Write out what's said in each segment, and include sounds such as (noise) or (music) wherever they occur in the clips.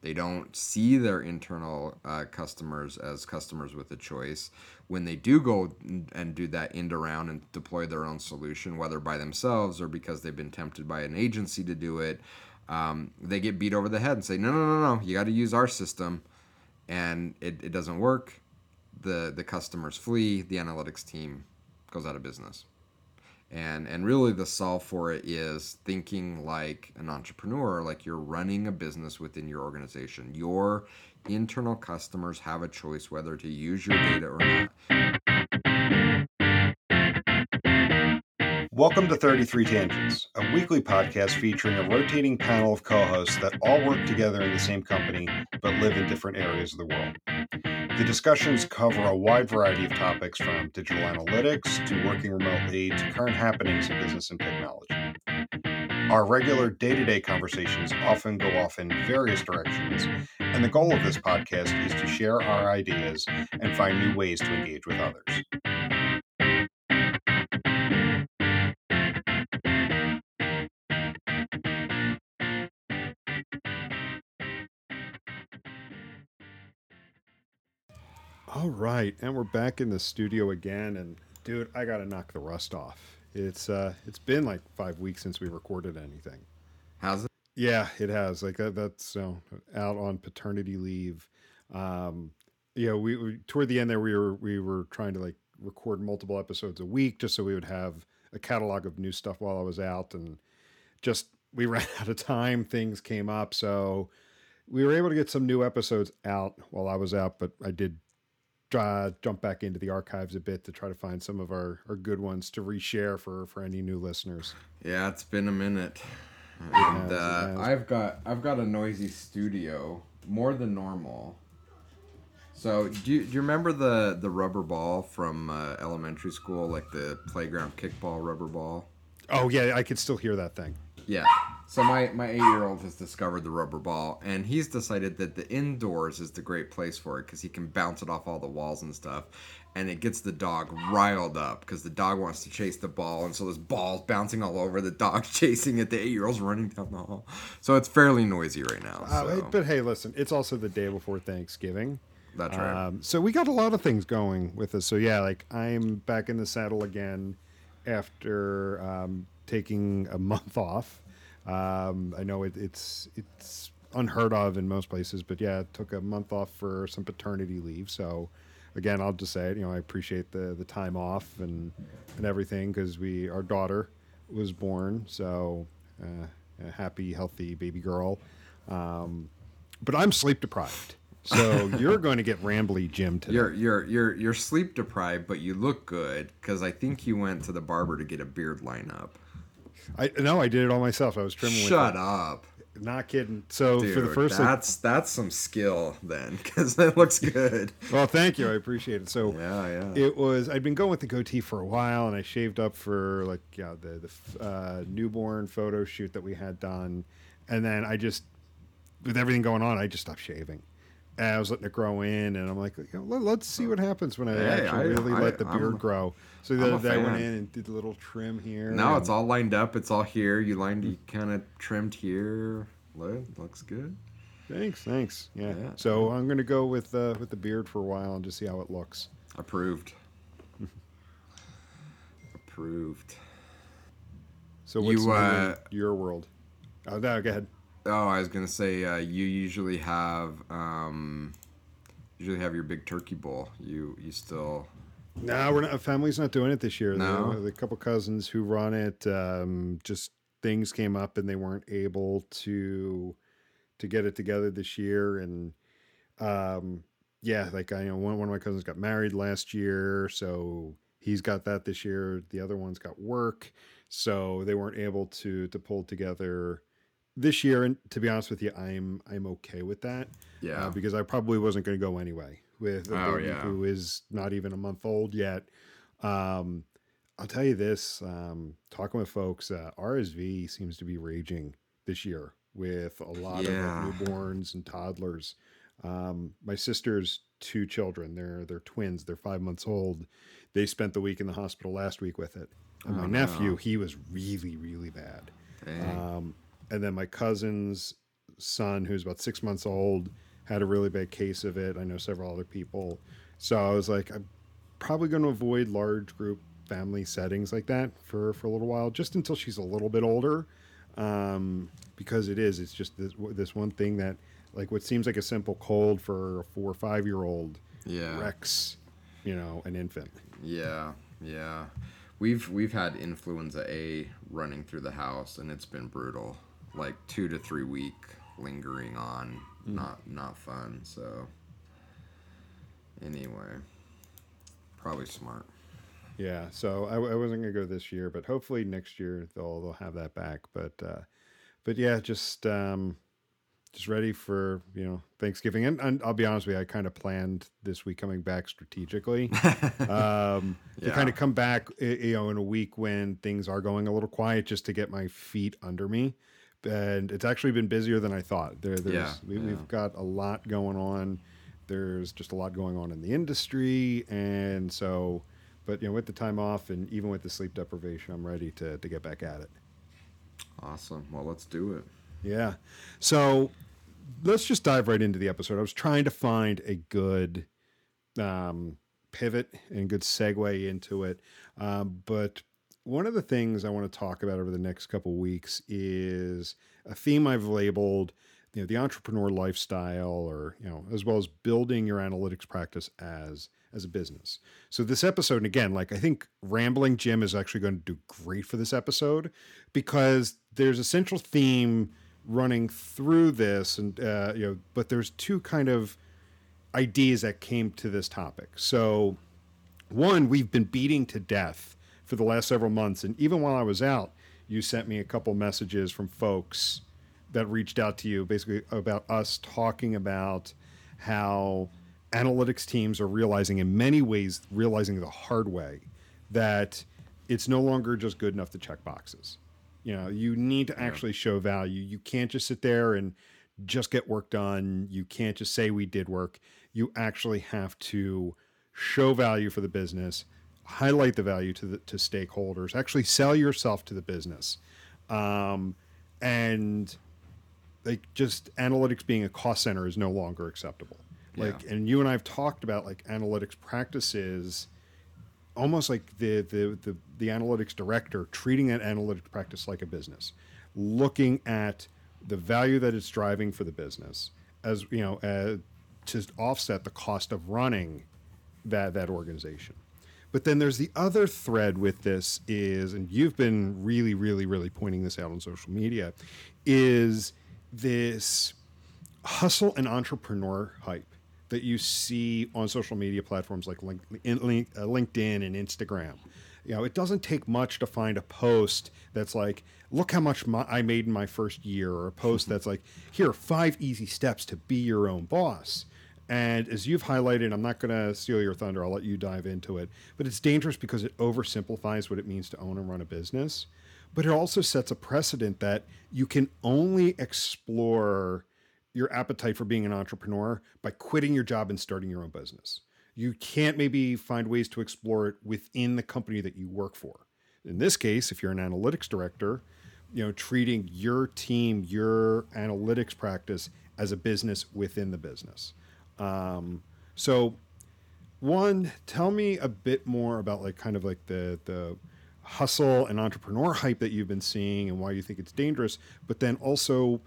They don't see their internal uh, customers as customers with a choice. When they do go and do that end around and deploy their own solution, whether by themselves or because they've been tempted by an agency to do it, um, they get beat over the head and say, no, no, no, no, you got to use our system. And it, it doesn't work. The, the customers flee, the analytics team goes out of business and and really the solve for it is thinking like an entrepreneur like you're running a business within your organization your internal customers have a choice whether to use your data or not Welcome to 33 Tangents, a weekly podcast featuring a rotating panel of co hosts that all work together in the same company but live in different areas of the world. The discussions cover a wide variety of topics from digital analytics to working remotely to current happenings in business and technology. Our regular day to day conversations often go off in various directions, and the goal of this podcast is to share our ideas and find new ways to engage with others. All right, and we're back in the studio again, and dude, I gotta knock the rust off. It's uh, it's been like five weeks since we recorded anything. How's it? Yeah, it has. Like that, that's you know, out on paternity leave. Um, yeah, we, we toward the end there we were we were trying to like record multiple episodes a week just so we would have a catalog of new stuff while I was out, and just we (laughs) ran out of time. Things came up, so we were able to get some new episodes out while I was out, but I did uh, jump back into the archives a bit to try to find some of our, our good ones to reshare for for any new listeners. Yeah, it's been a minute. And uh, I've got I've got a noisy studio more than normal. So do you, do you remember the the rubber ball from uh, elementary school, like the playground kickball rubber ball? Oh yeah, I could still hear that thing. Yeah. So my my eight year old has discovered the rubber ball, and he's decided that the indoors is the great place for it because he can bounce it off all the walls and stuff, and it gets the dog riled up because the dog wants to chase the ball, and so this ball's bouncing all over. The dog's (laughs) chasing it. The eight year old's running down the hall, so it's fairly noisy right now. Uh, but hey, listen, it's also the day before Thanksgiving. That's right. Um, so we got a lot of things going with us. So yeah, like I'm back in the saddle again after um, taking a month (laughs) off. Um, I know it, it's it's unheard of in most places, but yeah, it took a month off for some paternity leave. So again, I'll just say it. You know, I appreciate the the time off and and everything because we our daughter was born. So uh, a happy, healthy baby girl. Um, but I'm sleep deprived. So (laughs) you're going to get rambly Jim today. You're you're you're you're sleep deprived, but you look good because I think you went to the barber to get a beard lineup. I no, I did it all myself. I was trimming. Shut up. Not kidding. So Dude, for the first, that's like, that's some skill then, (laughs) because it looks good. well, thank you. I appreciate it. So (laughs) yeah, yeah. It was. I'd been going with the goatee for a while, and I shaved up for like yeah the the uh, newborn photo shoot that we had done, and then I just with everything going on, I just stopped shaving. And I was letting it grow in, and I'm like, let, us see what happens when I hey, actually I, really I, let the beard I'm, grow. So the other day I went in and did a little trim here. Now it's all lined up. It's all here. You lined, you kind of trimmed here. Look, looks good. Thanks, thanks. Yeah. yeah. So I'm gonna go with uh, with the beard for a while and just see how it looks. Approved. (laughs) Approved. So what's you, uh, your world? Oh, no, go ahead. Oh, I was gonna say uh, you usually have um, usually have your big turkey bowl. You you still. No, we're not. Family's not doing it this year. No, the, the couple cousins who run it um, just things came up and they weren't able to to get it together this year and um yeah like i you know one, one of my cousins got married last year so he's got that this year the other one's got work so they weren't able to to pull together this year, and to be honest with you, I'm I'm okay with that. Yeah, uh, because I probably wasn't going to go anyway with a oh, baby yeah. who is not even a month old yet. Um, I'll tell you this: um, talking with folks, uh, RSV seems to be raging this year with a lot yeah. of newborns and toddlers. Um, my sister's two children; they're they're twins. They're five months old. They spent the week in the hospital last week with it. And oh, my nephew, no. he was really really bad. Um, and then my cousins son, who's about six months old, had a really bad case of it. I know several other people. So I was like, I'm probably going to avoid large group family settings like that for, for a little while, just until she's a little bit older. Um, because it is, it's just this, this one thing that, like, what seems like a simple cold for a four or five year old Yeah. wrecks, you know, an infant. Yeah, yeah. We've we've had influenza A running through the house, and it's been brutal. Like two to three week lingering on, not not fun. So anyway, probably smart. Yeah, so I, I wasn't gonna go this year, but hopefully next year they'll they'll have that back. But uh, but yeah, just um, just ready for you know Thanksgiving, and, and I'll be honest with you, I kind of planned this week coming back strategically (laughs) um, to kind of come back, you know, in a week when things are going a little quiet, just to get my feet under me. And it's actually been busier than I thought. There, there's Yeah, we, yeah. we've got a lot going on. There's just a lot going on in the industry, and so, but you know, with the time off and even with the sleep deprivation, I'm ready to to get back at it. Awesome. Well, let's do it. Yeah. So let's just dive right into the episode. I was trying to find a good um, pivot and good segue into it. Um, but one of the things I want to talk about over the next couple weeks is a theme I've labeled, you know, the entrepreneur lifestyle, or you know, as well as building your analytics practice as as a business. So this episode, and again, like I think Rambling Jim is actually going to do great for this episode because there's a central theme running through this, and uh, you know, but there's two kind of ideas that came to this topic. So one we've been beating to death for the last several months. And even while i was out you sent me a couple messages from folks that reached out to you basically about us talking about how analytics teams are realizing in many ways realizing the hard way that it's no longer just good enough to check boxes. You know you need to actually show value. You can't just sit there and just get work done. You can't just say we did work. You actually have to show value for the business highlight the value to the to stakeholders actually sell yourself to the business. Um, and like just analytics being a cost center is no longer acceptable. Like Yeah. and you and i've talked about like analytics practices almost like the, the the the analytics director treating that analytics practice like a business looking at the value that it's driving for the business as you know uh, to offset the cost of running that that organization but then there's the other thread with this is and you've been really really really pointing this out on social media is this hustle and entrepreneur hype that you see on social media platforms like Link, in- Link- uh, LinkedIn and Instagram. You know, it doesn't take much to find a post that's like, "Look how much my, I made in my first year," or a post (laughs) that's like, "Here are five easy steps to be your own boss." And as you've highlighted, I'm not going to steal your thunder. I'll let you dive into it. But it's dangerous because it oversimplifies what it means to own and run a business. But it also sets a precedent that you can only explore your appetite for being an entrepreneur by quitting your job and starting your own business. You can't maybe find ways to explore it within the company that you work for. In this case, if you're an analytics director, you know, treating your team, your analytics practice as a business within the business. Um, so one, tell me a bit more about like kind of like the the hustle and entrepreneur hype that you've been seeing and why you think it's dangerous, but then also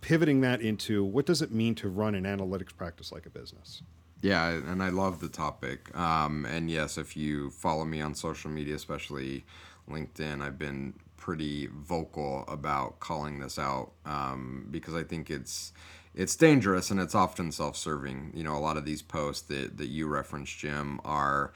pivoting that into what does it mean to run an analytics practice like a business? Yeah, and I love the topic. Um, and yes, if you follow me on social media, especially LinkedIn, I've been pretty vocal about calling this out um, because I think it's it's dangerous and it's often self-serving. You know, a lot of these posts that that you referenced, Jim, are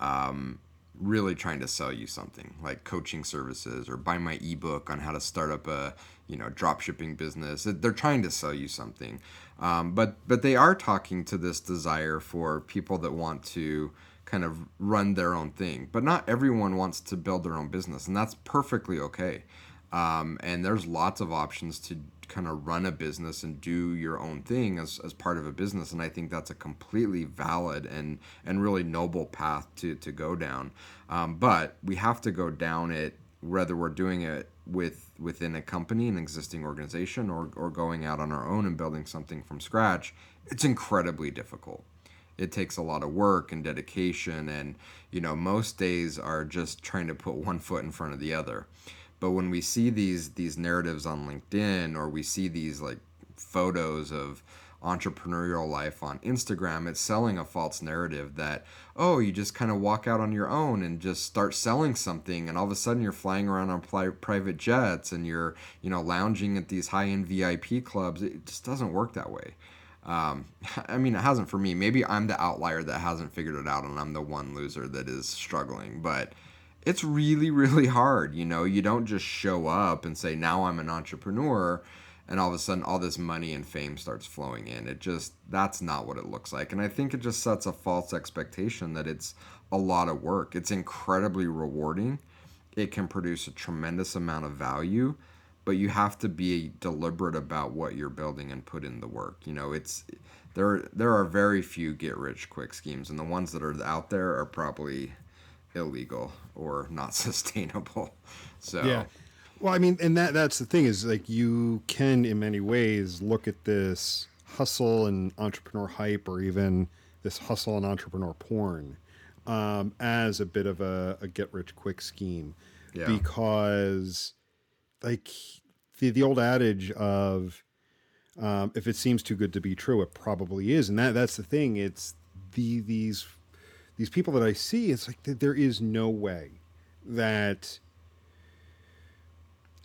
um, really trying to sell you something like coaching services or buy my ebook on how to start up a you know drop shipping business. They're trying to sell you something. Um, but but they are talking to this desire for people that want to kind of run their own thing. But not everyone wants to build their own business and that's perfectly okay. Um, and there's lots of options to kind of run a business and do your own thing as, as part of a business and i think that's a completely valid and and really noble path to to go down um, but we have to go down it whether we're doing it with within a company, an existing organization, or or going out on our own and building something from scratch, it's incredibly difficult. It takes a lot of work and dedication, and you know most days are just trying to put one foot in front of the other. But when we see these these narratives on LinkedIn, or we see these like photos of entrepreneurial life on Instagram, it's selling a false narrative that, oh, you just kind of walk out on your own and just start selling something. And all of a sudden you're flying around on pli- private jets and you're, you know, lounging at these high end VIP clubs. It just doesn't work that way. Um, (laughs) I mean, it hasn't for me. Maybe I'm the outlier that hasn't figured it out and I'm the one loser that is struggling. But it's really, really hard. You know, you don't just show up and say, now I'm an entrepreneur and all of a sudden all this money and fame starts flowing in. It just that's not what it looks like. And I think it just sets a false expectation that it's a lot of work. It's incredibly rewarding. It can produce a tremendous amount of value, but you have to be deliberate about what you're building and put in the work. You know, it's there there are very few get rich quick schemes and the ones that are out there are probably illegal or not (laughs) sustainable. So Yeah. Well, I mean, and that that's the thing is like you can in many ways look at this hustle and entrepreneur hype or even this hustle and entrepreneur porn um, as a bit of a, a get rich quick scheme Yeah. because like the, the old adage of um, if it seems too good to be true, it probably is, and that that's the thing. It's the these these people that I see. It's like there is no way that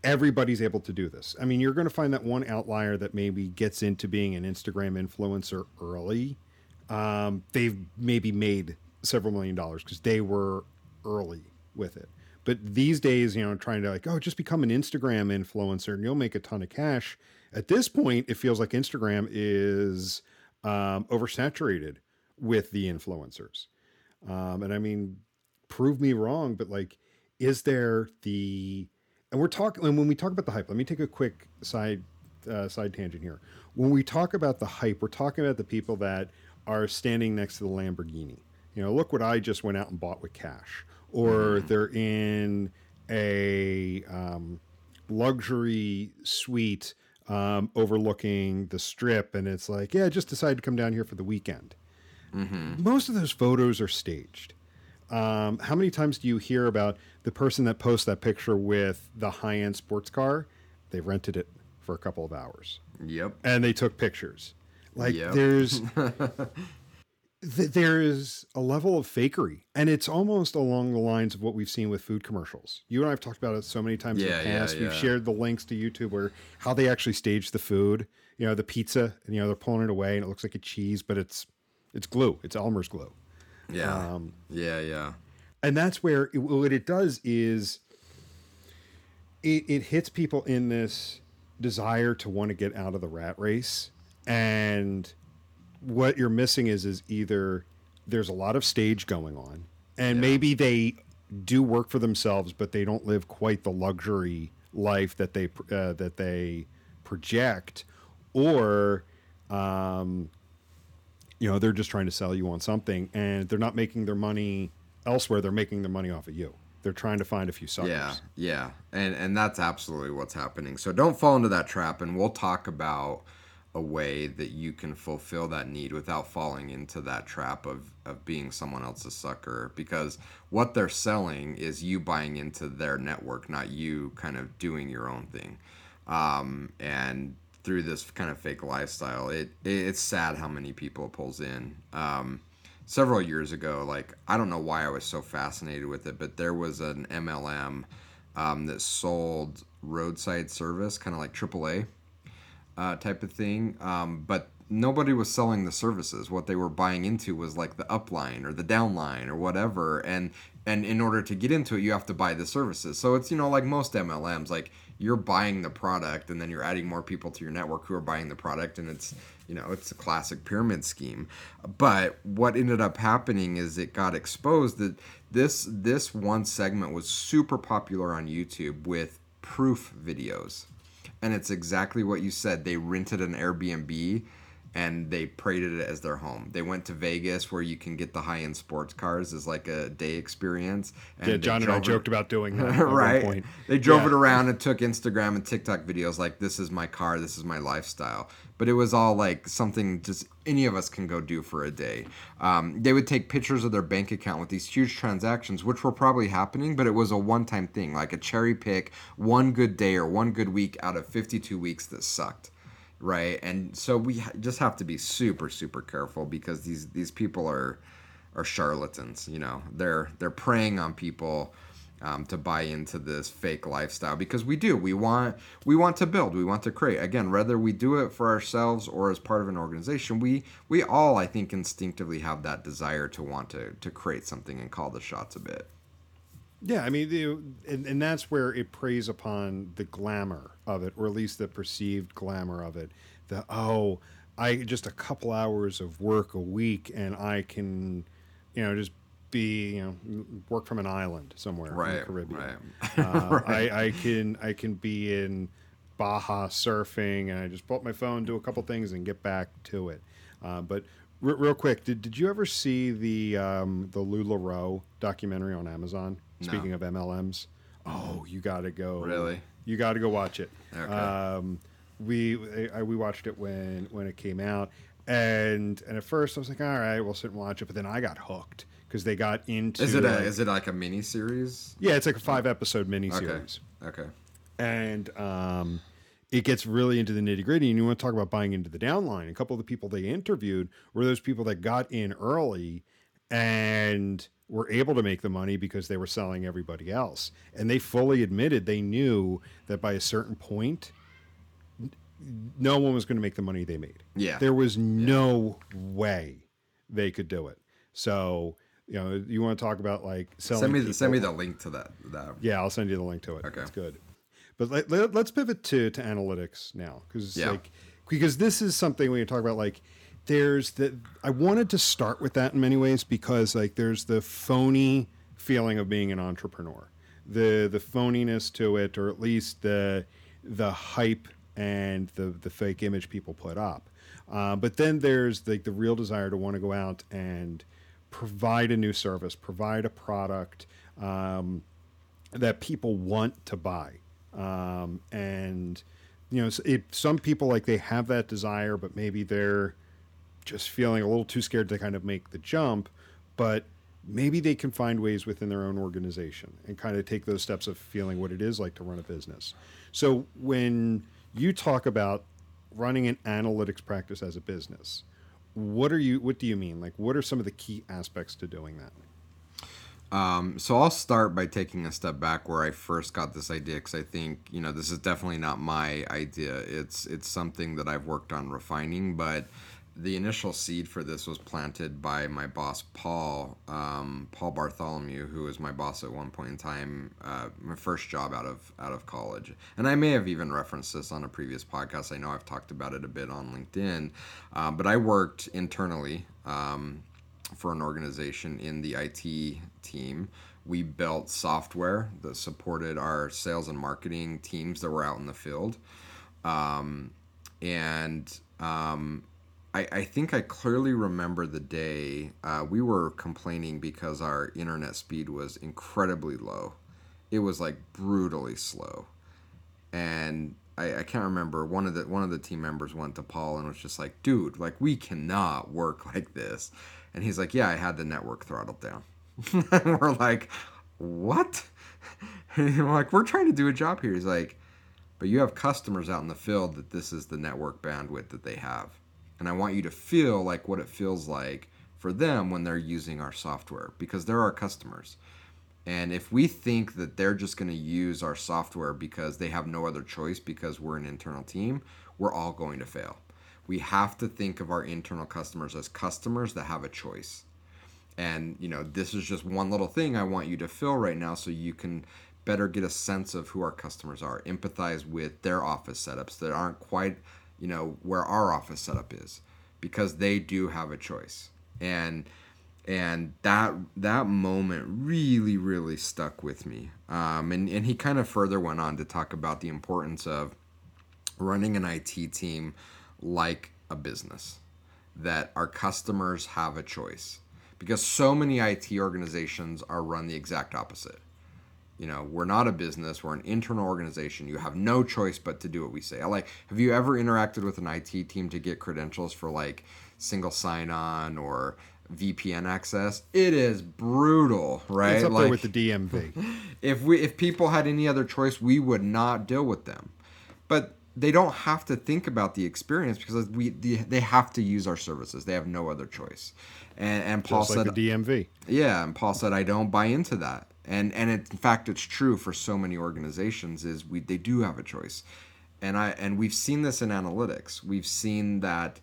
everybody's able to do this. I mean, you're going to find that one outlier that maybe gets into being an Instagram influencer early. Um, they've maybe made several million dollars because they were early with it. But these days, you know, trying to like, oh, just become an Instagram influencer and you'll make a ton of cash. At this point, it feels like Instagram is um, oversaturated with the influencers. Um, and I mean, prove me wrong, but like, is there the and we're talking and when we talk about the hype let me take a quick side uh, side tangent here. When we talk about the hype we're talking about the people that are standing next to the lamborghini. You know look what i just went out and bought with cash. Or they're in a um, luxury suite um, overlooking the strip and it's like yeah I just decided to come down here for the weekend most of those photos are staged um, how many times do you hear about the person that posts that picture with the high end sports car? They rented it for a couple of hours Yep. and they took pictures. Like Yep. there's (laughs) th- there is a level of fakery, and it's almost along the lines of what we've seen with food commercials. You and I have talked about it so many times in Yeah, the yeah, past. We've yeah. shared the links to YouTube where how they actually stage the food. You know, the pizza, and you know they're pulling it away, and it looks like a cheese, but it's it's glue. It's Elmer's glue. Yeah. Um, yeah. Yeah. and that's where it, what it does is it, it hits people in this desire to want to get out of the rat race and what you're missing is is either there's a lot of stage going on and maybe they do work for themselves but they don't live quite the luxury life that they uh, that they project or um, you know they're just trying to sell you on something and they're not making their money elsewhere they're making their money off of you they're trying to find a few suckers Yeah, yeah, and and that's absolutely what's happening. So don't fall into that trap, and we'll talk about a way that you can fulfill that need without falling into that trap of of being someone else's sucker. Because what they're selling is you buying into their network, not you kind of doing your own thing. Um, and through this kind of fake lifestyle, it, it it's sad how many people it pulls in. Um, several years ago, like I don't know why I was so fascinated with it, but there was an MLM um, that sold roadside service, kind of like AAA uh, type of thing. Um, but nobody was selling the services. What they were buying into was like the upline or the downline or whatever. And and in order to get into it, you have to buy the services. So it's you know like most MLMs, like you're buying the product and then you're adding more people to your network who are buying the product, and it's you know it's a classic pyramid scheme. But what ended up happening is it got exposed that this this one segment was super popular on YouTube with proof videos and it's exactly what you said. They rented an Airbnb and they prated it as their home. They went to Vegas where you can get the high end sports cars as like a day experience. And Yeah, John and I it- joked about doing that (laughs) at one right. point. They drove Yeah. it around and took Instagram and TikTok videos like this is my car, this is my lifestyle. But it was all like something just any of us can go do for a day. Um, they would take pictures of their bank account with these huge transactions, which were probably happening, but it was a one-time thing, like a cherry pick, one good day or one good week out of 52 weeks that sucked right? And so we just have to be super super careful because these these people are are charlatans you know? They're they're preying on people um, to buy into this fake lifestyle because we do. We want we want to build. We want to create. Again whether we do it for ourselves or as part of an organization we we all i think instinctively have that desire to want to to create something and call the shots a bit Yeah, I mean, the, and, and that's where it preys upon the glamour of it, or at least the perceived glamour of it. The oh, I just a couple hours of work a week, and I can, you know, just be, you know, work from an island somewhere in the Caribbean. right. Uh, (laughs) I, I can I can be in Baja surfing, and I just pull up my phone, do a couple things, and get back to it. Uh, but re- real quick, did, did you ever see the um, the LuLaRoe documentary on Amazon? No. Speaking of MLMs, oh, you got to go. Really? You got to go watch it. Okay. Um, we I, we watched it when when it came out, and and at first I was like, all right, we'll sit and watch it. But then I got hooked because they got into. is it a like- is it like a mini series yeah, it's like a five episode okay miniseries okay and um, it gets really into the nitty gritty. And you want to talk about buying into the downline. A couple of the people they interviewed were those people that got in early and were able to make the money because they were selling everybody else. And they fully admitted they knew that by a certain point, no one was going to make the money they made. Yeah. There was no way they could do it. So, you know, you want to talk about like selling. send me the, send me the link to that that yeah, I'll send you the link to it. Okay. It's good. But let, let, us pivot to, to analytics now because Yeah. like because this is something when you talk about like there's the I wanted to start with that in many ways because like there's the phony feeling of being an entrepreneur. The the phoniness to it or at least the the hype and the the fake image people put up. Uh, but then there's like the real desire to want to go out and provide a new service, provide a product, um, that people want to buy. Um, and you know, it, some people like they have that desire, but maybe they're just feeling a little too scared to kind of make the jump. But maybe they can find ways within their own organization and kind of take those steps of feeling what it is like to run a business. So when you talk about running an analytics practice as a business, what are you? What do you mean? Like, what are some of the key aspects to doing that? Um, so I'll start by taking a step back where I first got this idea because I think you know this is definitely not my idea. It's it's something that I've worked on refining, but the initial seed for this was planted by my boss Paul um, Paul Bartholomew, who was my boss at one point in time, uh, my first job out of out of college. And I may have even referenced this on a previous podcast. I know I've talked about it a bit on LinkedIn, uh, but I worked internally. Um, for an organization in the IT team. We built software that supported our sales and marketing teams that were out in the field. Um, and um, I, I think I clearly remember the day uh, we were complaining because our internet speed was incredibly low. It was like brutally slow. And I, I can't remember one of the one of the team members went to Paul and was just like, dude, like we cannot work (laughs) like this. And he's like, Yeah, I had the network throttled down. (laughs) and we're like, What? (laughs) And we're like, We're trying to do a job here. He's like, But you have customers out in the field that this is the network bandwidth that they have. And I want you to feel like what it feels like for them when they're using our software because they're our customers. And if we think that they're just going to use our software because they have no other choice because we're an internal team, we're all going to fail. We have to think of our internal customers as customers that have a choice. And, you know, this is just one little thing I want you to feel right now so you can better get a sense of who our customers are, empathize with their office setups that aren't quite, you know, where our office setup is because they do have a choice. And and that that moment really really stuck with me um, and, and he kind of further went on to talk about the importance of running an IT team like a business that our customers have a choice because so many IT organizations are run the exact opposite. You know, we're not a business, we're an internal organization. You have no choice but to do what we say. Like have you ever interacted with an IT team to get credentials for like single sign on or VPN access? It is brutal, right? It's up like there with the DMV. (laughs) if we if people had any other choice, we would not deal with them. But they don't have to think about the experience because we they have to use our services. They have no other choice. And and Paul Just said like the DMV. yeah, and Paul said I don't buy into that. And and it, in fact it's true for so many organizations is we they do have a choice. And I and we've seen this in analytics. We've seen that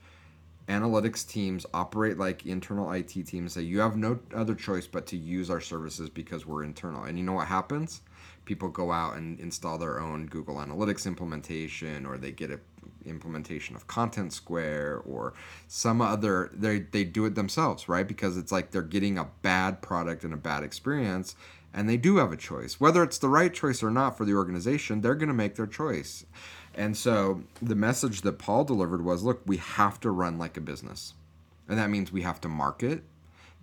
analytics teams operate like internal IT teams that you have no other choice but to use our services because we're internal. And you know what happens? People go out and install their own Google Analytics implementation or they get a implementation of Contentsquare or some other they they do it themselves, right? Because it's like they're getting a bad product and a bad experience and they do have a choice. Whether it's the right choice or not for the organization, they're going to make their choice. And so the message that Paul delivered was look, we have to run like a business. And that means we have to market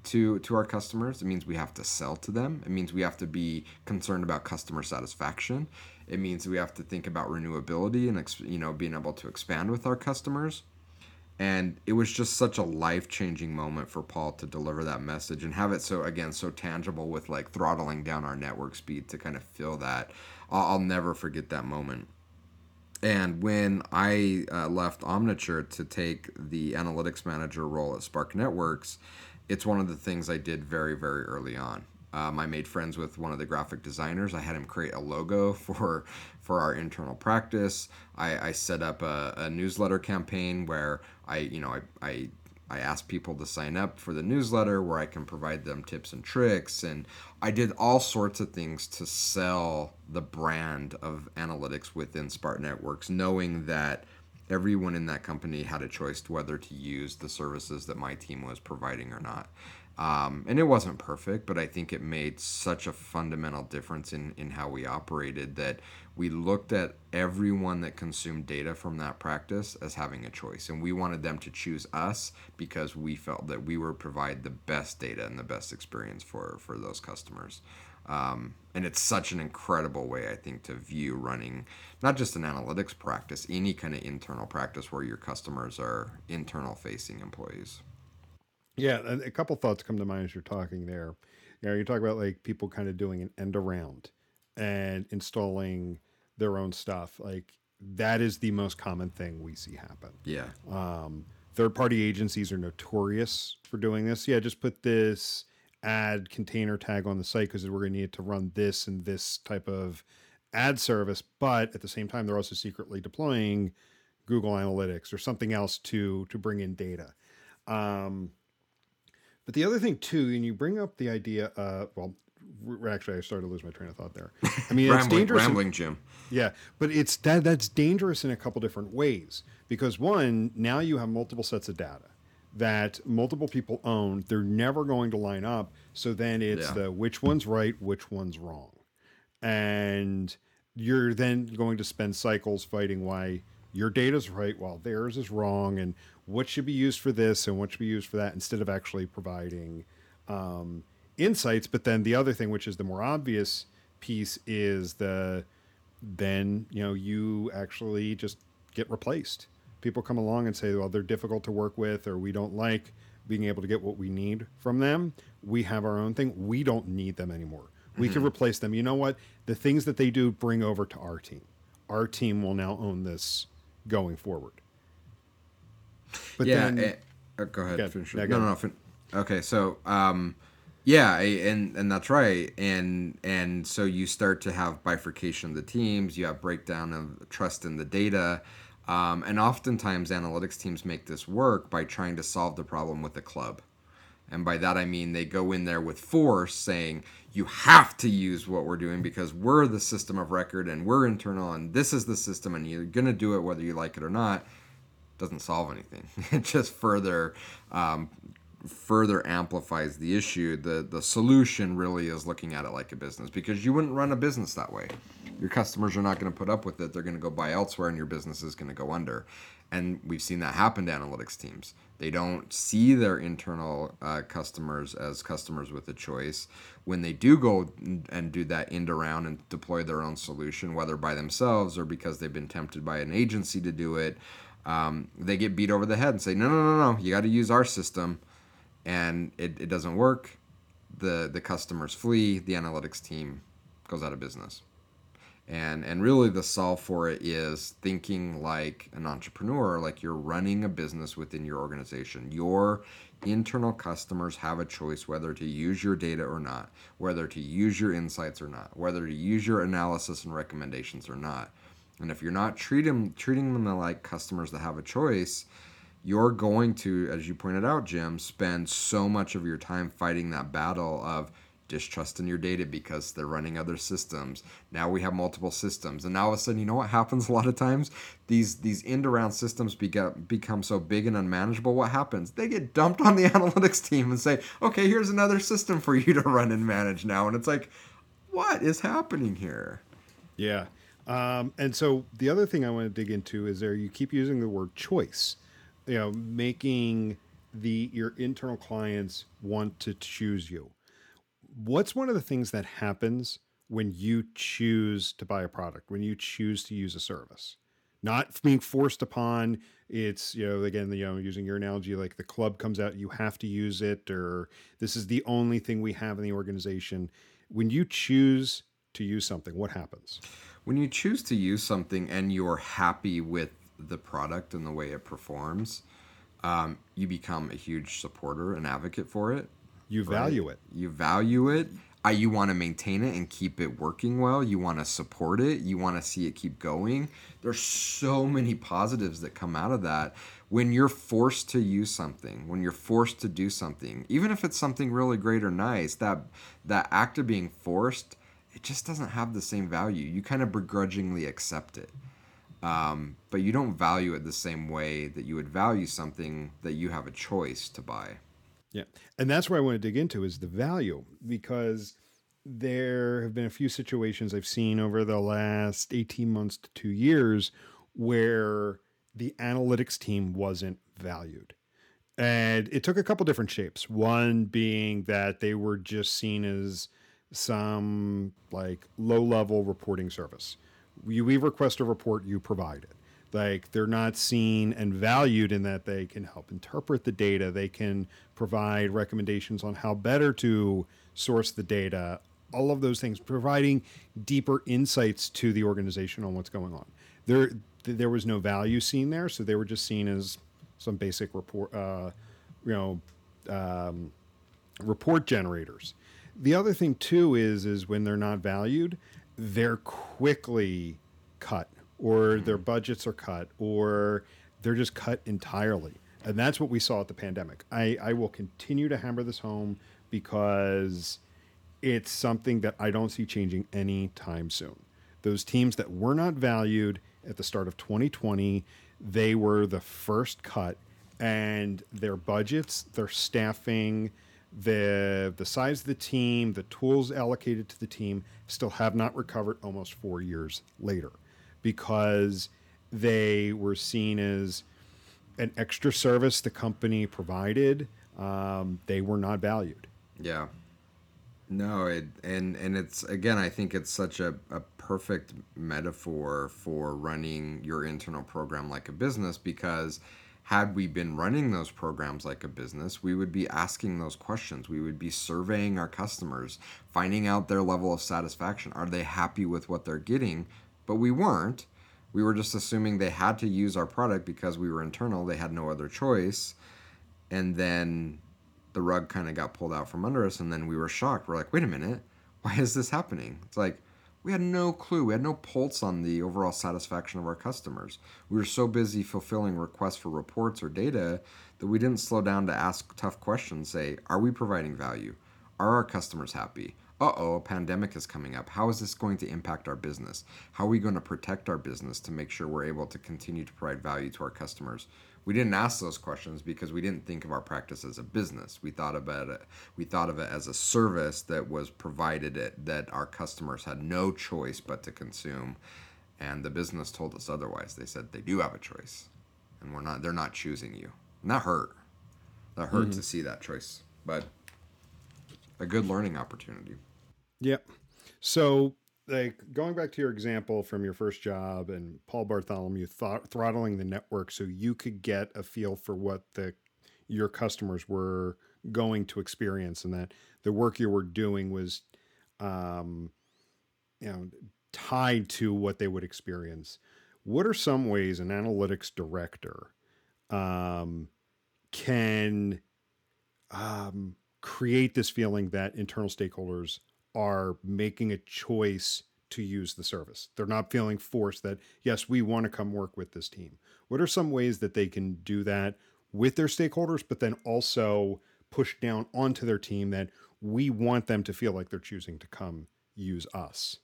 to to our customers. It means we have to sell to them. It means we have to be concerned about customer satisfaction. It means we have to think about renewability and you know being able to expand with our customers. And it was just such a life-changing moment for Paul to deliver that message and have it so again so tangible with like throttling down our network speed to kind of feel that. I'll, I'll never forget that moment. And when I uh, left Omniture to take the analytics manager role at Spark Networks, it's one of the things I did very, very early on. Um, I made friends with one of the graphic designers. I had him create a logo (laughs) for for our internal practice. I, I set up a, a, newsletter campaign where I, you know, I, I I asked people to sign up for the newsletter where I can provide them tips and tricks. And I did all sorts of things to sell the brand of analytics within Spark Networks, knowing that everyone in that company had a choice whether to use the services that my team was providing or not. Um, and it wasn't perfect, but I think it made such a fundamental difference in, in how we operated that we looked at everyone that consumed data from that practice as having a choice. And we wanted them to choose us because we felt that we would provide the best data and the best experience for, for those customers. Um, and it's such an incredible way, I think, to view running not just an analytics practice, any kind of internal practice where your customers are internal facing employees. Yeah, a couple thoughts come to mind as you're talking there. You know, you talk about like people kind of doing an end around and installing their own stuff. Like that is the most common thing we see happen. Yeah. Um, third party agencies are notorious for doing this. Yeah, just put this ad container tag on the site because we're going to need to run this and this type of ad service. But at the same time, they're also secretly deploying Google Analytics or something else to to bring in data. Um, but the other thing too, and you bring up the idea, uh, well, actually, I started to lose my train of thought there. I mean, rambling, it's dangerous. Rambling, in, Jim. Yeah, but it's that that's dangerous in a couple different ways because one, now you have multiple sets of data that multiple people own. They're never going to line up. So then it's yeah. the which one's right, which one's wrong, and you're then going to spend cycles fighting why your data's right while theirs is wrong, and what should be used for this and what should be used for that instead of actually providing um, insights. But then the other thing, which is the more obvious piece, is the then you know you actually just get replaced. People come along and say, well, they're difficult to work with, or we don't like being able to get what we need from them. We have our own thing. We don't need them anymore. We mm-hmm. can replace them. You know what? The things that they do bring over to our team. Our team will now own this going forward. But yeah, then, it, uh, go ahead. Finish yeah, no, no, no. Fin- okay, so um, yeah, and and that's right, and and so you start to have bifurcation of the teams. You have breakdown of trust in the data. Um, and oftentimes, analytics teams make this work by trying to solve the problem with a club. And by that, I mean they go in there with force saying, you have to use what we're doing because we're the system of record and we're internal and this is the system and you're going to do it whether you like it or not doesn't solve anything. (laughs) It just further um, further amplifies the issue. The the solution really is looking at it like a business because you wouldn't run a business that way. Your customers are not going to put up with it. They're going to go buy elsewhere, and your business is going to go under. And we've seen that happen to analytics teams. They don't see their internal uh, customers as customers with a choice. When they do go and do that end around and deploy their own solution, whether by themselves or because they've been tempted by an agency to do it, um, they get beat over the head and say, no, no, no, no, you got to use our system. And it, it doesn't work. The, the customers flee, the analytics team goes out of business and and really the solve for it is thinking like an entrepreneur like you're running a business within your organization. Your internal customers have a choice whether to use your data or not whether to use your insights or not whether to use your analysis and recommendations or not. And if you're not treating treating them like customers that have a choice you're going to as you pointed out jim spend so much of your time fighting that battle of distrust in your data because they're running other systems. Now we have multiple systems, and now all of a sudden, you know what happens a lot of times? These these end around systems become become so big and unmanageable. What happens? They get dumped on the (laughs) analytics team and say, "Okay, here's another system for you to run and manage now." And it's like, what is happening here? Yeah. Um, and so the other thing I want to dig into is there you keep using the word choice, you know, making the your internal clients want to choose you what's one of the things that happens when you choose to buy a product, when you choose to use a service? Not being forced upon. It's you know again you know using your analogy like the club comes out you have to use it or this is the only thing we have in the organization. When you choose to use something, what happens? When you choose to use something and you're happy with the product and the way it performs, um, you become a huge supporter and advocate for it. You value right? it. You value it. Uh, you want to maintain it and keep it working well. You want to support it. You want to see it keep going. There's so many positives that come out of that when you're forced to use something, when you're forced to do something, even if it's something really great or nice, that that act of being forced, it just doesn't have the same value. You kind of begrudgingly accept it. Um, but you don't value it the same way that you would value something that you have a choice to buy. Yeah. And that's where I want to dig into is the value because there have been a few situations I've seen over the last 18 months to 2 years where the analytics team wasn't valued. And it took a couple different shapes. One being that they were just seen as some like low level reporting service. You, we request a report, you provide it like they're not seen and valued in that they can help interpret the data. They can provide recommendations on how better to source the data. All of those things providing deeper insights to the organization on what's going on. There there was no value seen there so they were just seen as some basic report uh, you know um, report generators. The other thing too is is when they're not valued they're quickly cut or mm-hmm. their budgets are cut or they're just cut entirely. And that's what we saw at the pandemic. I, I will continue to hammer this home because it's something that I don't see changing anytime soon. Those teams that were not valued at the start of 2020, they were the first cut, and their budgets, their staffing, the the size of the team, the tools allocated to the team still have not recovered almost four years later because they were seen as an extra service the company provided. Um, they were not valued. Yeah. No, it and and it's again, I think it's such a, a perfect metaphor for running your internal program like a business because had we been running those programs like a business, we would be asking those questions. We would be surveying our customers, finding out their level of satisfaction. Are they happy with what they're getting? But we weren't. We were just assuming they had to use our product because we were internal. They had no other choice. And then the rug kind of got pulled out from under us. And then we were shocked. We're like, wait a minute, why is this happening? It's like, we had no clue. We had no pulse on the overall satisfaction of our customers. We were so busy fulfilling requests for reports or data that we didn't slow down to ask tough questions. Say, are we providing value? Are our customers happy? Uh oh, a pandemic is coming up. How is this going to impact our business? How are we going to protect our business to make sure we're able to continue to provide value to our customers? We didn't ask those questions because we didn't think of our practice as a business. We thought about it. We thought of it as a service that was provided it that our customers had no choice but to consume, and the business told us otherwise. They said they do have a choice, and we're not they're not choosing you. And that hurt. That hurt to see that choice. But a good learning opportunity. Yep. So, like going back to your example from your first job and Paul Bartholomew th- throttling the network so you could get a feel for what the your customers were going to experience and that the work you were doing was um you know tied to what they would experience. What are some ways an analytics director um can um, create this feeling that internal stakeholders are making a choice to use the service. They're not feeling forced that, yes, we want to come work with this team. What are some ways that they can do that with their stakeholders, but then also push down onto their team that we want them to feel like they're choosing to come use us?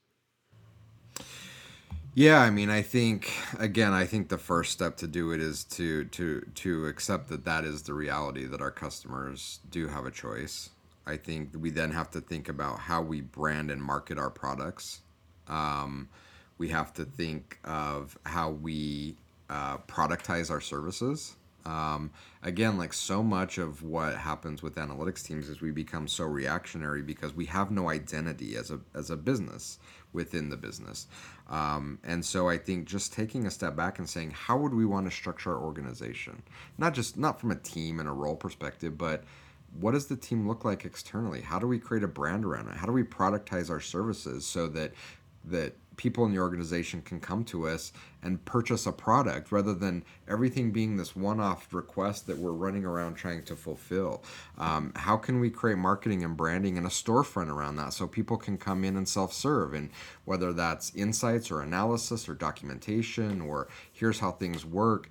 Yeah, I mean, I think again, I think the first step to do it is to to to accept that that is the reality that our customers do have a choice. I think we then have to think about how we brand and market our products. Um, we have to think of how we uh, productize our services. Um, again, like so much of what happens with analytics teams is we become so reactionary because we have no identity as a as a business within the business. Um, and so I think just taking a step back and saying, how would we want to structure our organization? Not just not from a team and a role perspective, but what does the team look like externally? How do we create a brand around it? How do we productize our services so that that people in the organization can come to us and purchase a product rather than everything being this one-off request that we're running around trying to fulfill um, how can we create marketing and branding and a storefront around that so people can come in and self-serve and whether that's insights or analysis or documentation or here's how things work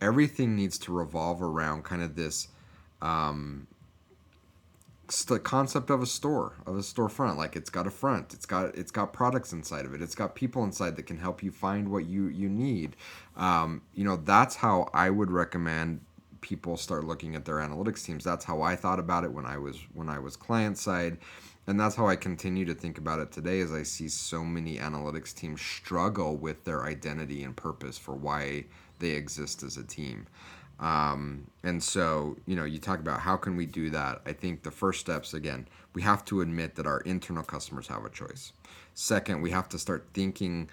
everything needs to revolve around kind of this um, the concept of a store of a storefront. Like it's got a front. It's got it's got products inside of it. It's got people inside that can help you find what you you need. Um, you know that's how i would recommend people start looking at their analytics teams. That's how i thought about it when i was when i was client side. And that's how i continue to think about it today as i see so many analytics teams struggle with their identity and purpose for why they exist as a team um, and so, you know, you talk about how can we do that? I think the first steps, again, we have to admit that our internal customers have a choice. Second, we have to start thinking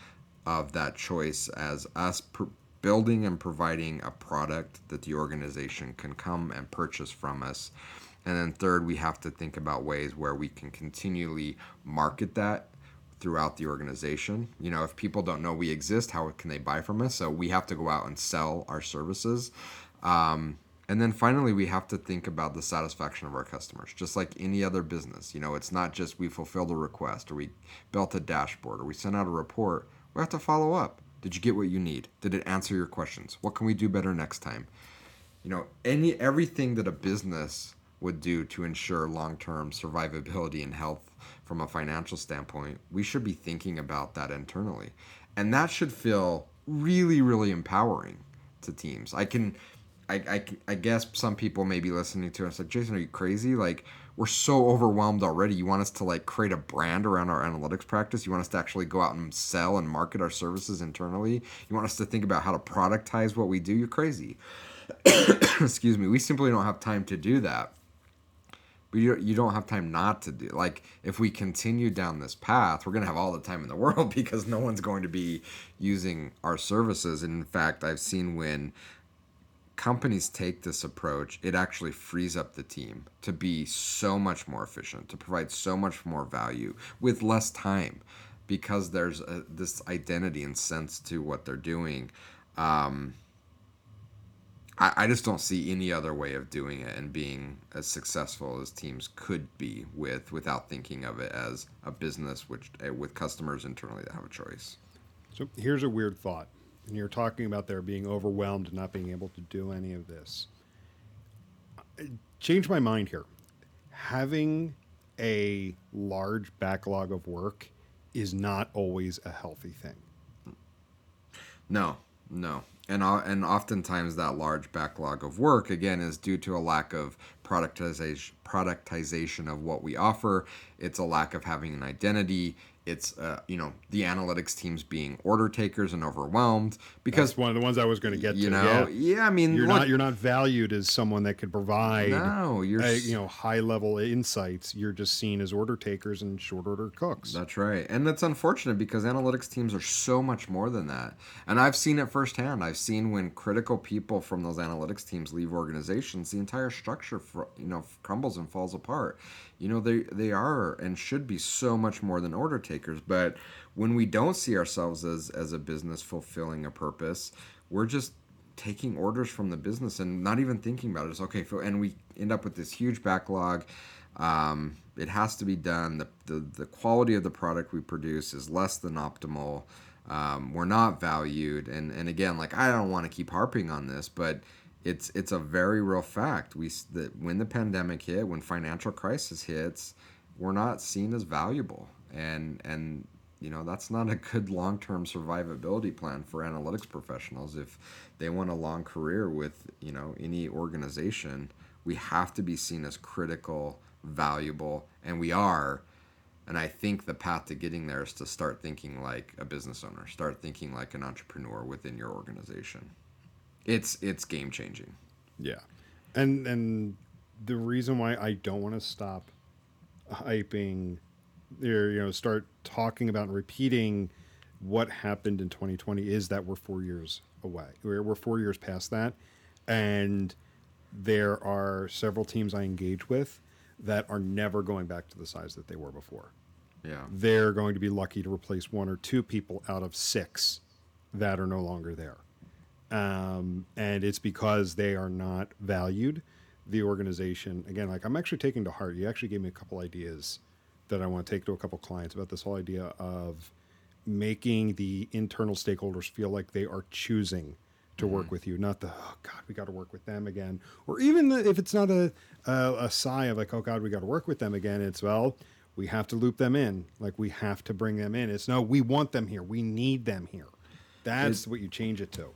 of that choice as us pr- building and providing a product that the organization can come and purchase from us. And then third, we have to think about ways where we can continually market that throughout the organization. You know, if people don't know we exist, how can they buy from us? So we have to go out and sell our services. Um, and then finally, we have to think about the satisfaction of our customers, just like any other business. You know, it's not just we fulfilled a request or we built a dashboard or we sent out a report. We have to follow up. Did you get what you need? Did it answer your questions? What can we do better next time? You know, any everything that a business would do to ensure long-term survivability and health from a financial standpoint, we should be thinking about that internally. And that should feel really, really empowering to teams. I can I, I, I guess some people may be listening to us like Jason, are you crazy? Like we're so overwhelmed already. You want us to like create a brand around our analytics practice. You want us to actually go out and sell and market our services internally. You want us to think about how to productize what we do. You're crazy. (coughs) Excuse me. We simply don't have time to do that. But you, you don't have time not to do like if we continue down this path we're going to have all the time in the (laughs) world because no one's going to be using our services and in fact i've seen when companies take this approach, it actually frees up the team to be so much more efficient, to provide so much more value with less time because there's a, this identity and sense to what they're doing. Um, I, I just don't see any other way of doing it and being as successful as teams could be with without thinking of it as a business which uh, with customers internally that have a choice. So here's a weird thought and you're talking about their being overwhelmed and not being able to do any of this. Change my mind here. Having a large backlog of work is not always a healthy thing. No, no. And, and oftentimes that large backlog of work again is due to a lack of productization productization of what we offer. It's a lack of having an identity. It's uh, you know the analytics teams being order takers and overwhelmed because That's one of the ones I was going to get you to. know yeah. yeah, I mean You're look, not you're not valued as someone that could provide no you're uh, you know high level insights. You're just seen as order takers and short order cooks. That's right. And that's unfortunate because analytics teams are so much more than that. And I've seen it firsthand. I've seen when critical people from those analytics teams leave organizations, the entire structure for, you know crumbles and falls apart. You know they they are and should be so much more than order takers, but when we don't see ourselves as as a business fulfilling a purpose, we're just taking orders from the business and not even thinking about it. It's okay, and we end up with this huge backlog. Um, it has to be done. The, the the quality of the product we produce is less than optimal. Um, we're not valued, and and again, like I don't want to keep harping on this, but it's it's a very real fact. We that when the pandemic hit, when financial crisis hits, we're not seen as valuable, and and you know that's not a good long-term survivability plan for analytics professionals. If they want a long career with you know any organization we have to be seen as critical valuable and we are. And i think the path to getting there is to start thinking like a business owner start thinking like an entrepreneur within your organization it's it's game changing Yeah, and and the reason why I don't want to stop hyping, or you know, start talking about and repeating what happened in 2020 is that we're four years away. We're we're four years past that, and there are several teams I engage with that are never going back to the size that they were before. yeah They're going to be lucky to replace one or two people out of six that are no longer there um, and it's because they are not valued. The organization, again, like I'm actually taking to heart. You actually gave me a couple ideas that I want to take to a couple clients about this whole idea of making the internal stakeholders feel like they are choosing to work with you, not the oh god, we got to work with them again, or even the, if it's not a, a a sigh of like oh god, we got to work with them again. It's well, we have to loop them in, like we have to bring them in. It's no, we want them here, we need them here. That's what you change it to.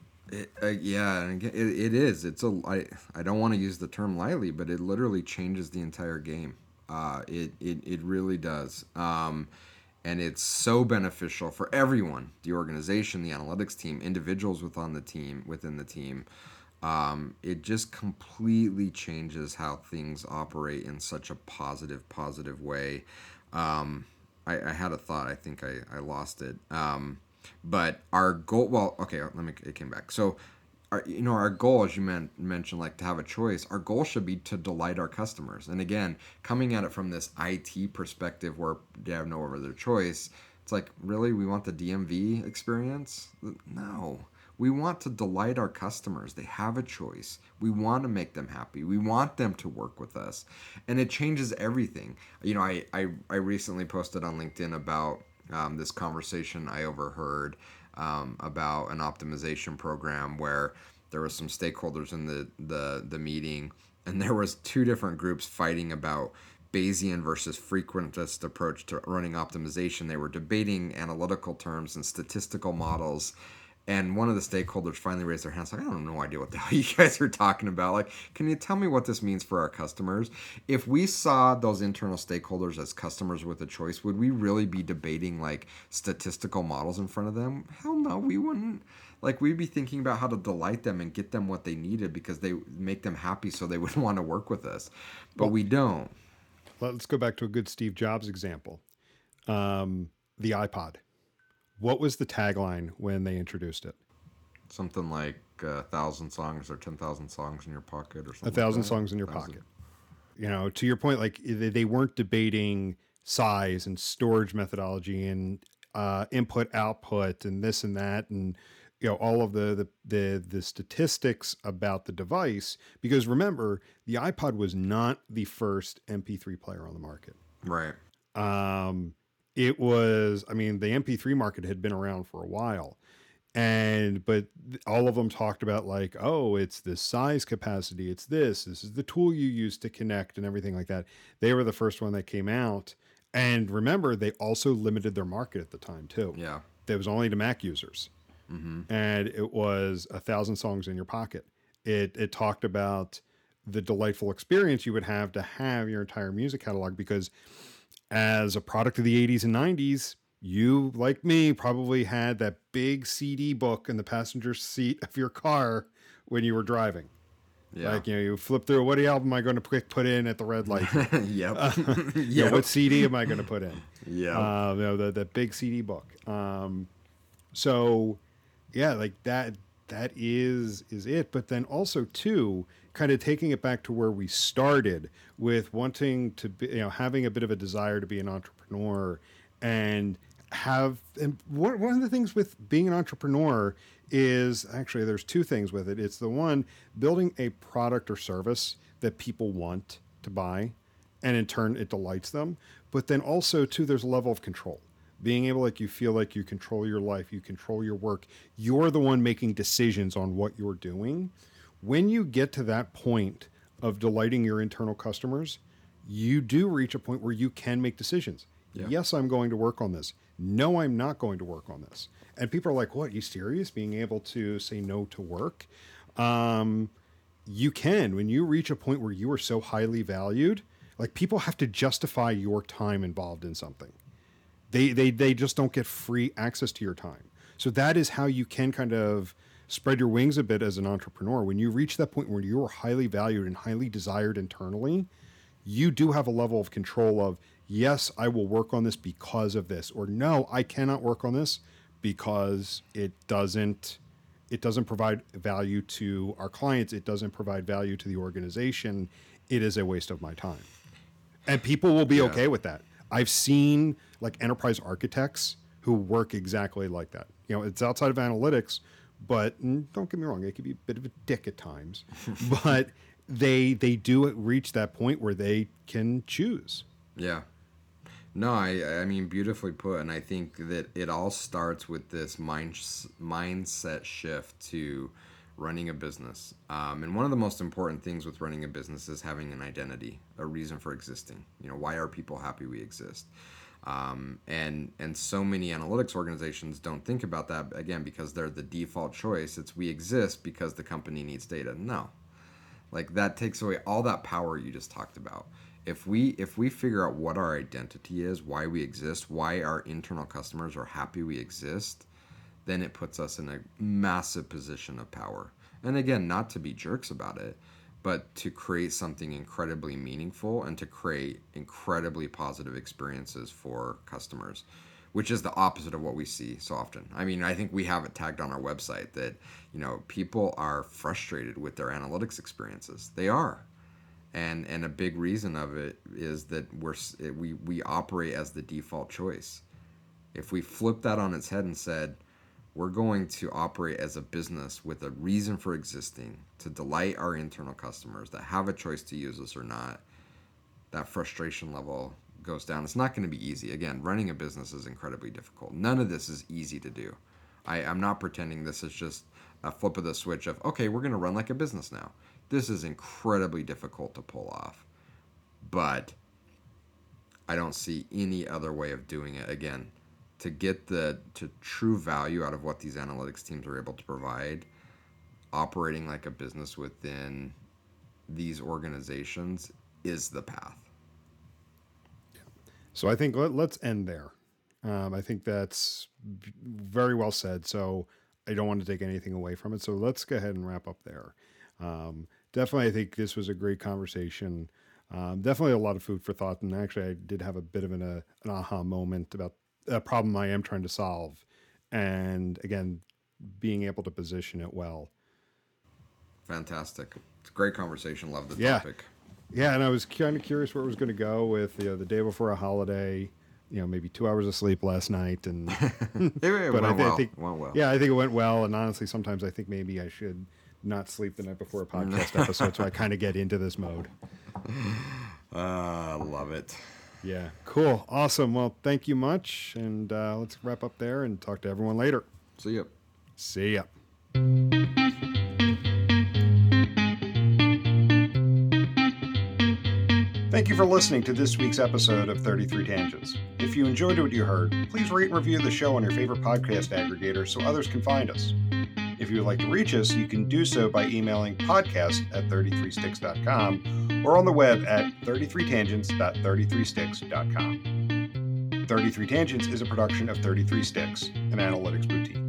Uh, yeah, it, it is. It's a. I, I don't want to use the term lightly, but it literally changes the entire game. Uh, it, it it really does. Um, and it's so beneficial for everyone: the organization, the analytics team, individuals within the team, within the team. Um, it just completely changes how things operate in such a positive, positive way. Um, I, I had a thought. I think I, I lost it. Um, but our goal, well, okay, let me, it came back. So, our, you know, our goal, as you men- mentioned, like to have a choice, our goal should be to delight our customers. And again, coming at it from this IT perspective where they have no other choice, it's like, really, we want the DMV experience? No. We want to delight our customers. They have a choice. We want to make them happy. We want them to work with us. And it changes everything. You know, I, I, I recently posted on LinkedIn about um, this conversation I overheard um, about an optimization program where there was some stakeholders in the, the, the meeting and there was two different groups fighting about Bayesian versus frequentist approach to running optimization. They were debating analytical terms and statistical models. And one of the stakeholders finally raised their hands, like, I don't have no idea what the (laughs) hell you guys are talking about. Like, can you tell me what this means for our customers? If we saw those internal stakeholders as customers with a choice, would we really be debating like statistical models in front of them? Hell no, we wouldn't. Like, we'd be thinking about how to delight them and get them what they needed because they make them happy so they (laughs) would want to work with us. But we don't. Let's go back to a good Steve Jobs example. Um, the iPod. What was the tagline when they introduced it? Something like a thousand songs or 10,000 songs in your pocket or something. A thousand like songs in your Thousand. pocket. You know, to your point, like they they weren't debating size and storage methodology and uh, input output and this and that and you know all of the, the the the statistics about the device because remember the iPod was not the first MP3 player on the market. Right. um it was i mean the mp3 market had been around for a while. And but all of them talked about like oh it's this size capacity it's this this is the tool you use to connect and everything like that. They were the first one that came out. And remember they also limited their market at the time too. Yeah. that was only to mac users. Mm-hmm. and it was a thousand songs in your pocket. It it talked about the delightful experience you would have to have your entire music catalog because as a product of the 80s and 90s you like me probably had that big cd book in the passenger seat of your car when you were driving Yeah. like you know you flip through what album am i going to put put in at the red light (laughs) yep. (laughs) you know, what cd am i going to put in (laughs) yeah. uh, you know, the the big CD book. Um, so yeah, like that that is is it. But then also too, kind of taking it back to where we started with wanting to be, you know, having a bit of a desire to be an entrepreneur and have and one, one of the things with being an entrepreneur is actually there's two things with it. It's the one building a product or service that people want to buy and in turn it delights them but then also too there's a level of control being able like you feel like you control your life you control your work you're the one making decisions on what you're doing when you get to that point of delighting your internal customers you do reach a point where you can make decisions. Yeah. yes i'm going to work on this. No i'm not going to work on this. And people are like what? You serious? Being able to say no to work? Um, you can. When you reach a point where you are so highly valued like people have to justify your time involved in something. They they they just don't get free access to your time. So that is how you can kind of spread your wings a bit as an entrepreneur. When you reach that point where you're highly valued and highly desired internally you do have a level of control of yes i will work on this because of this or no i cannot work on this because it doesn't it doesn't provide value to our clients it doesn't provide value to the organization it is a waste of my time. And people will be Yeah. okay with that. I've seen like enterprise architects who work exactly like that. You know it's outside of analytics but don't get me wrong they could be a bit of a dick at times (laughs) but they they do reach that point where they can choose Yeah. No, I I mean beautifully put, and I think that it all starts with this mind mindset shift to running a business. Um, and one of the most important things with running a business is having an identity, a reason for existing. You know, why are people happy we exist? Um, and and so many analytics organizations don't think about that again because they're the default choice. It's we exist because the company needs data. No, like that takes away all that power you just talked about if we if we figure out what our identity is why we exist why our internal customers are happy we exist then it puts us in a massive position of power and again not to be jerks about it but to create something incredibly meaningful and to create incredibly positive experiences for customers which is the opposite of what we see so often. I mean, I think we have it tagged on our website that, you know, people are frustrated with their analytics experiences. They are. And and a big reason of it is that we're we we operate as the default choice. If we flip that on its head and said, we're going to operate as a business with a reason for existing to delight our internal customers that have a choice to use us or not, that frustration level goes down. It's not going to be easy. Again, running a business is incredibly difficult. None of this is easy to do. I, I'm not pretending this is just a flip of the switch of, okay, we're going to run like a business now. This is incredibly difficult to pull off. But I don't see any other way of doing it. Again, to get the to true value out of what these analytics teams are able to provide, operating like a business within these organizations is the path. So I think let, let's end there. Um, I think that's very well said. So I don't want to take anything away from it. So let's go ahead and wrap up there. Um, definitely, I think this was a great conversation. Um, definitely a lot of food for thought. And actually, I did have a bit of an, uh, an aha moment about a problem I am trying to solve. And again, being able to position it well. Fantastic. It's a great conversation. Love the Yeah. topic. Yeah, and I was kind of curious where it was going to go with you know, the day before a holiday. You know, maybe two hours of sleep last night, and (laughs) but I, thi- well. I think went well. yeah, I think it went well. And honestly, sometimes I think maybe I should not sleep the night before a (laughs) podcast episode, so I kind of get into this mode. Uh, love it. Yeah, cool, awesome. Well, thank you much, and uh, let's wrap up there and talk to everyone later. See ya. See ya. Thank you for listening to this week's episode of 33 Tangents. If you enjoyed what you heard, please rate and review the show on your favorite podcast aggregator so others can find us. If you would like to reach us, you can do so by emailing podcast at 33sticks.com or on the web at 33tangents.33sticks.com. 33 Tangents is a production of 33 Sticks, an analytics boutique.